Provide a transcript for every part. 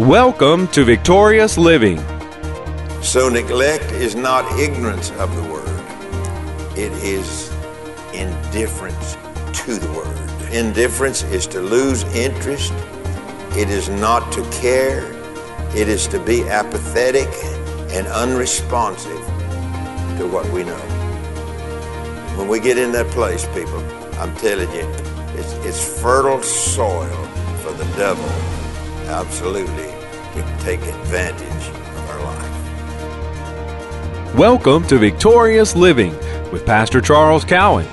Welcome to Victorious Living. So, neglect is not ignorance of the word, it is indifference to the word. Indifference is to lose interest, it is not to care, it is to be apathetic and unresponsive to what we know. When we get in that place, people, I'm telling you, it's, it's fertile soil for the devil, absolutely, to take advantage of our life. Welcome to Victorious Living with Pastor Charles Cowan.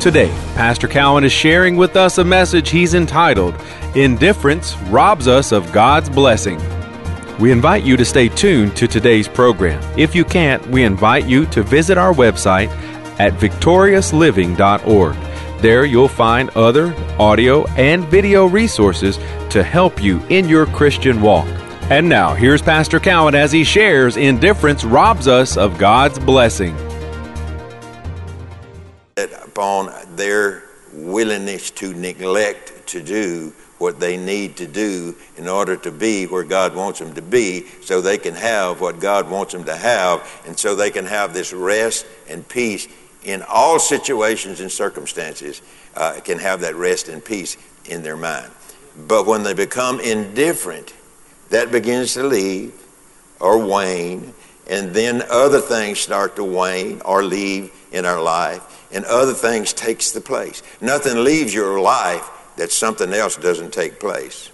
Today, Pastor Cowan is sharing with us a message he's entitled Indifference Robs Us of God's Blessing. We invite you to stay tuned to today's program. If you can't, we invite you to visit our website at victoriousliving.org. There you'll find other audio and video resources to help you in your Christian walk. And now, here's Pastor Cowan as he shares Indifference robs us of God's blessing. Upon their willingness to neglect to do what they need to do in order to be where God wants them to be so they can have what God wants them to have and so they can have this rest and peace in all situations and circumstances uh, can have that rest and peace in their mind. But when they become indifferent, that begins to leave or wane, and then other things start to wane or leave in our life, and other things takes the place. Nothing leaves your life that something else doesn't take place.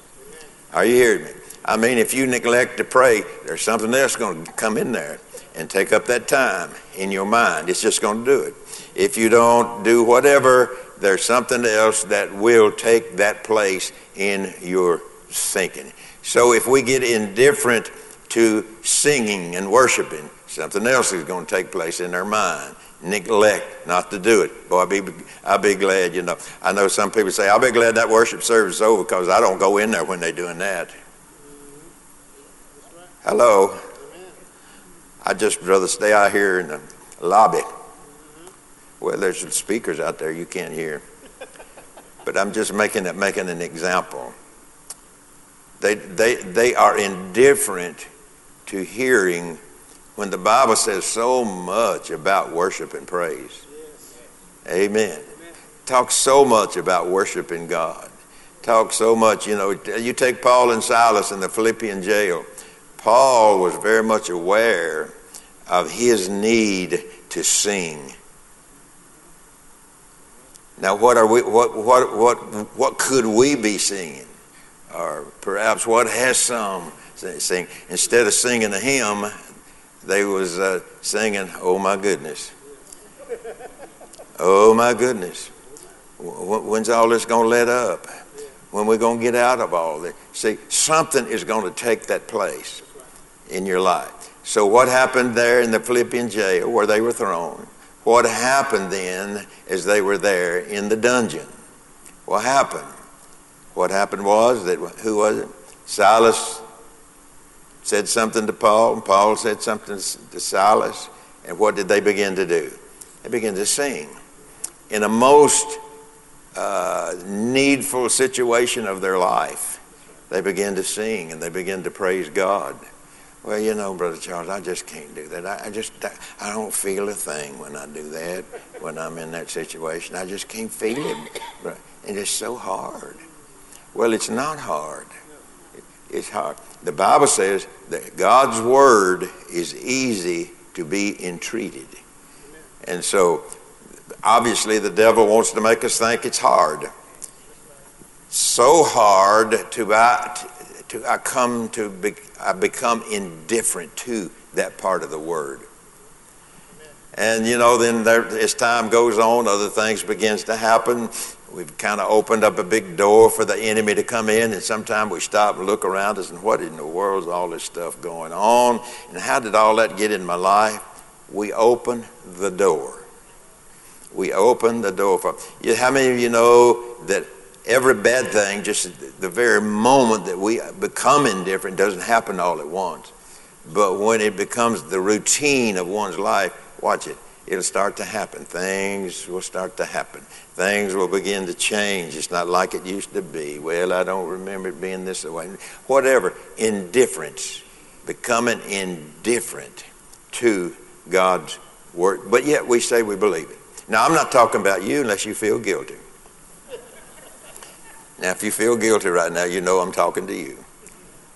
Are you hearing me? I mean, if you neglect to pray, there's something else going to come in there and take up that time in your mind. It's just going to do it. If you don't do whatever, there's something else that will take that place in your thinking. So if we get indifferent to singing and worshiping, something else is going to take place in our mind. Neglect not to do it. Boy, I'll be, I'll be glad, you know. I know some people say, I'll be glad that worship service is over because I don't go in there when they're doing that. Hello. I just rather stay out here in the lobby. Well, there's some speakers out there you can't hear. But I'm just making it, making an example. They, they, they are indifferent to hearing when the Bible says so much about worship and praise. Amen. Talk so much about worshiping God. Talk so much, you know, you take Paul and Silas in the Philippian jail. Paul was very much aware of his need to sing. Now, what are we? What what what what could we be singing? Or perhaps what has some sing? Instead of singing a hymn, they was uh, singing, "Oh my goodness, oh my goodness, when's all this going to let up? When we going to get out of all this?" See, something is going to take that place in your life. So, what happened there in the Philippian jail where they were thrown? What happened then as they were there in the dungeon? What happened? What happened was that, who was it? Silas said something to Paul, and Paul said something to Silas, and what did they begin to do? They began to sing. In a most uh, needful situation of their life, they began to sing and they began to praise God. Well, you know, Brother Charles, I just can't do that. I, I, just, I don't feel a thing when I do that, when I'm in that situation. I just can't feel it. And it's so hard. Well, it's not hard. It's hard. The Bible says that God's word is easy to be entreated. And so, obviously, the devil wants to make us think it's hard. So hard to, uh, to I come to be, I become indifferent to that part of the word. And you know, then there, as time goes on, other things begins to happen. We've kind of opened up a big door for the enemy to come in, and sometimes we stop and look around us and what in the world is all this stuff going on? And how did all that get in my life? We open the door. We open the door for. How many of you know that every bad thing, just the very moment that we become indifferent, doesn't happen all at once. But when it becomes the routine of one's life, watch it, it'll start to happen. Things will start to happen. Things will begin to change. It's not like it used to be. Well, I don't remember it being this way. Whatever. Indifference. Becoming indifferent to God's word. But yet we say we believe it. Now, I'm not talking about you unless you feel guilty. Now, if you feel guilty right now, you know I'm talking to you.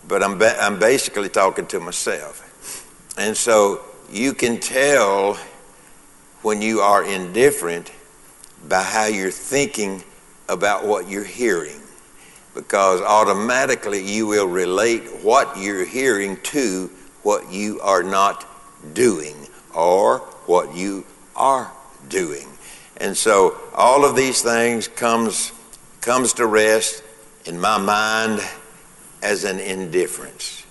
But I'm, ba- I'm basically talking to myself. And so you can tell when you are indifferent by how you're thinking about what you're hearing. Because automatically you will relate what you're hearing to what you are not doing or what you are doing. And so all of these things comes comes to rest in my mind as an indifference.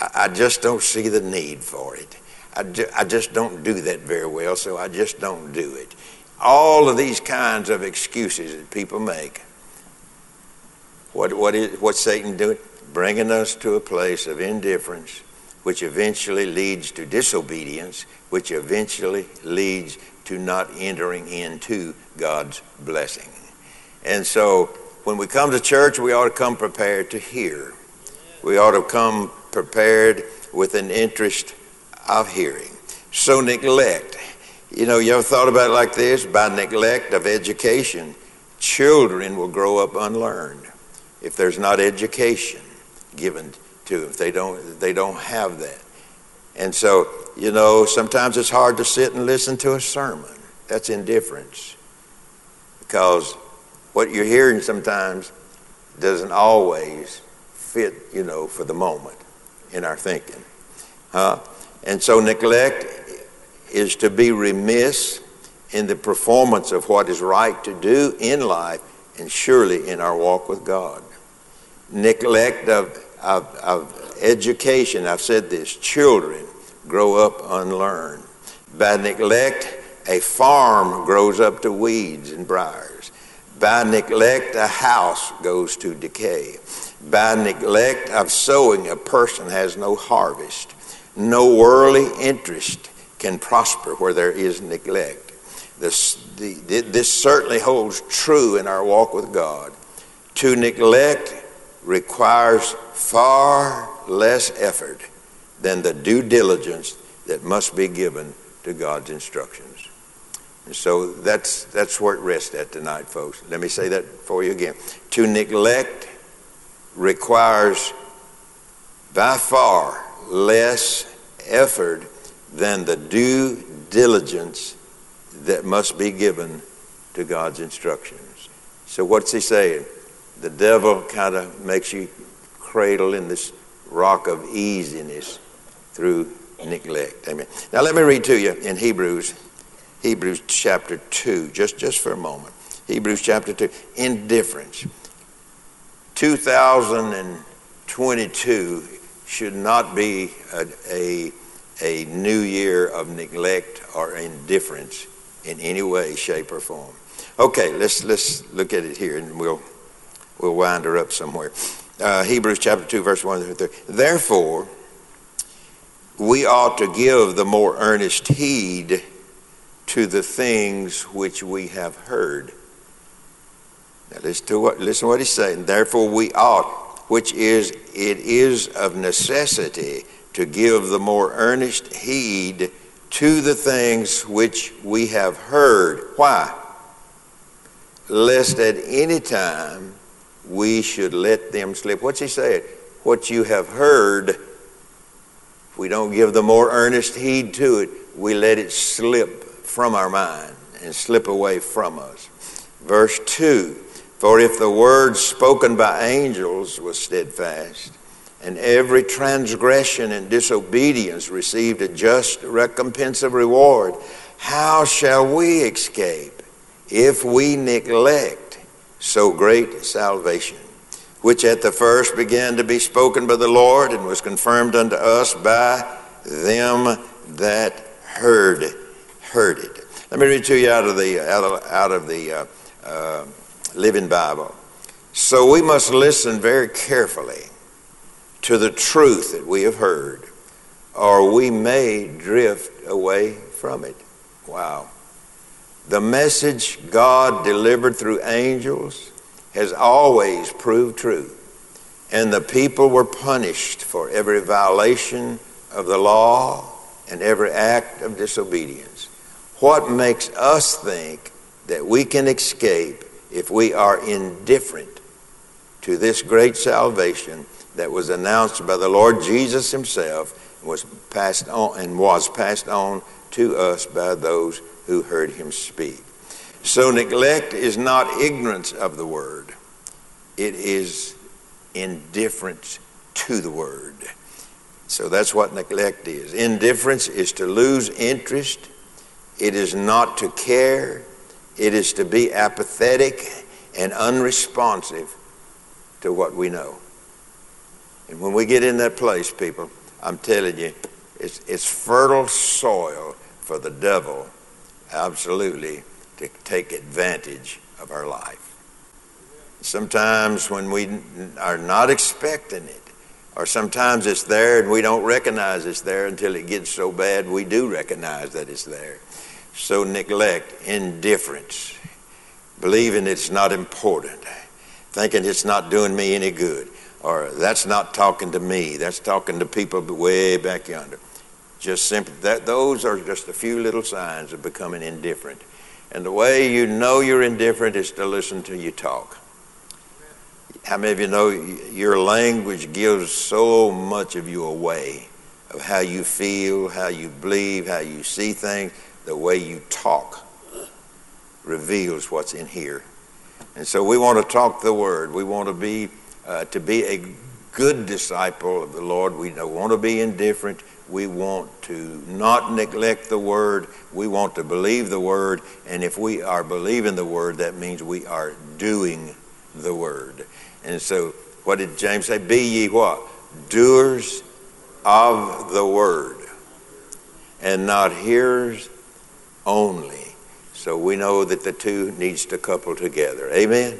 I, I just don't see the need for it. I, ju- I just don't do that very well, so I just don't do it. All of these kinds of excuses that people make. What, what is, what's Satan doing? Bringing us to a place of indifference, which eventually leads to disobedience, which eventually leads to not entering into God's blessing. And so when we come to church, we ought to come prepared to hear. We ought to come prepared with an interest of hearing. So, neglect. You know, you ever thought about it like this? By neglect of education, children will grow up unlearned if there's not education given to them. If they don't, they don't have that. And so, you know, sometimes it's hard to sit and listen to a sermon. That's indifference. Because what you're hearing sometimes doesn't always fit, you know, for the moment in our thinking. Huh? And so neglect is to be remiss in the performance of what is right to do in life and surely in our walk with God. Neglect of, of, of education, I've said this, children grow up unlearned. By neglect, a farm grows up to weeds and briars. By neglect, a house goes to decay. By neglect of sowing, a person has no harvest. No worldly interest can prosper where there is neglect. This, the, this certainly holds true in our walk with God. To neglect requires far less effort than the due diligence that must be given to God's instructions. So that's, that's where it rests at tonight, folks. Let me say that for you again. To neglect requires by far less effort than the due diligence that must be given to God's instructions. So, what's he saying? The devil kind of makes you cradle in this rock of easiness through neglect. Amen. Now, let me read to you in Hebrews Hebrews chapter 2, just, just for a moment. Hebrews chapter 2, indifference. 2022 should not be a, a, a new year of neglect or indifference in any way, shape, or form. Okay, let's, let's look at it here and we'll, we'll wind her up somewhere. Uh, Hebrews chapter 2, verse 1 through 3. Therefore, we ought to give the more earnest heed to the things which we have heard. Now listen to what listen to what he's saying. Therefore we ought, which is it is of necessity to give the more earnest heed to the things which we have heard. Why? Lest at any time we should let them slip. What's he saying? What you have heard, if we don't give the more earnest heed to it, we let it slip from our mind and slip away from us. Verse 2 For if the word spoken by angels was steadfast, and every transgression and disobedience received a just recompense of reward, how shall we escape if we neglect so great salvation? Which at the first began to be spoken by the Lord and was confirmed unto us by them that heard heard it. Let me read to you out of the, out of, out of the uh, uh, Living Bible. So we must listen very carefully to the truth that we have heard, or we may drift away from it. Wow. The message God delivered through angels has always proved true, and the people were punished for every violation of the law and every act of disobedience. What makes us think that we can escape if we are indifferent to this great salvation that was announced by the Lord Jesus himself and was passed on and was passed on to us by those who heard him speak. So neglect is not ignorance of the word. It is indifference to the word. So that's what neglect is. Indifference is to lose interest. It is not to care. It is to be apathetic and unresponsive to what we know. And when we get in that place, people, I'm telling you, it's, it's fertile soil for the devil, absolutely, to take advantage of our life. Sometimes when we are not expecting it, or sometimes it's there and we don't recognize it's there until it gets so bad we do recognize that it's there. So neglect, indifference, believing it's not important, thinking it's not doing me any good, or that's not talking to me, that's talking to people way back yonder. Just simply that those are just a few little signs of becoming indifferent. And the way you know you're indifferent is to listen to you talk. How many of you know your language gives so much of you away of how you feel, how you believe, how you see things? The way you talk reveals what's in here. And so we want to talk the word. We want to be uh, to be a good disciple of the Lord. We don't want to be indifferent. We want to not neglect the word. We want to believe the word. And if we are believing the word, that means we are doing the word. And so, what did James say? Be ye what? Doers of the word, and not hearers only. So we know that the two needs to couple together. Amen.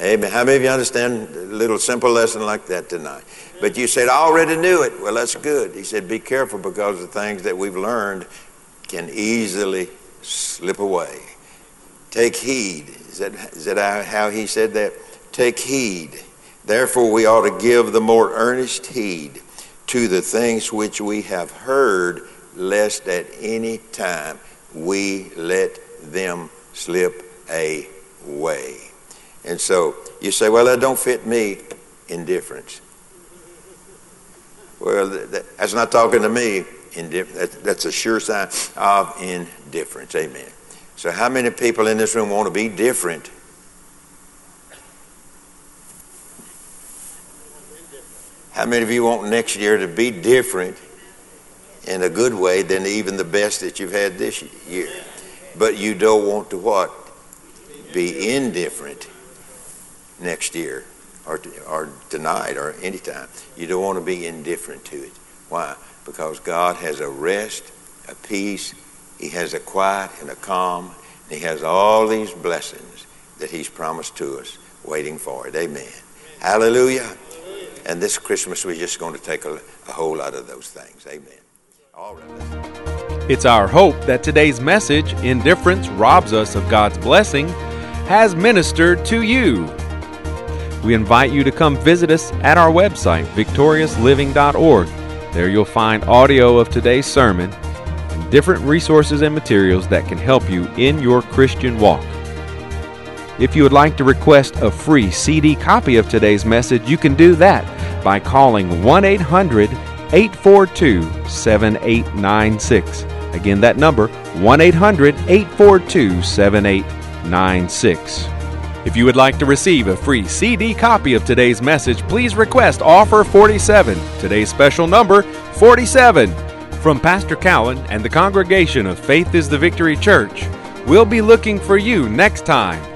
Amen. How many of you understand a little simple lesson like that tonight? But you said, I already knew it. Well, that's good. He said, be careful because the things that we've learned can easily slip away. Take heed. Is that, is that how he said that? Take heed. Therefore, we ought to give the more earnest heed to the things which we have heard, lest at any time we let them slip away. And so you say, well, that don't fit me. Indifference. Well, that's not talking to me. That's a sure sign of indifference. Amen. So, how many people in this room want to be different How many of you want next year to be different in a good way than even the best that you've had this year? But you don't want to what? Be indifferent next year or, or tonight or anytime. You don't want to be indifferent to it. Why? Because God has a rest, a peace, He has a quiet and a calm, and He has all these blessings that He's promised to us waiting for it. Amen. Hallelujah. And this Christmas, we're just going to take a, a whole lot of those things. Amen. All right. It's our hope that today's message, Indifference Robs Us of God's Blessing, has ministered to you. We invite you to come visit us at our website, victoriousliving.org. There you'll find audio of today's sermon and different resources and materials that can help you in your Christian walk. If you would like to request a free CD copy of today's message, you can do that by calling 1 800 842 7896. Again, that number 1 800 842 7896. If you would like to receive a free CD copy of today's message, please request offer 47. Today's special number 47. From Pastor Cowan and the congregation of Faith is the Victory Church, we'll be looking for you next time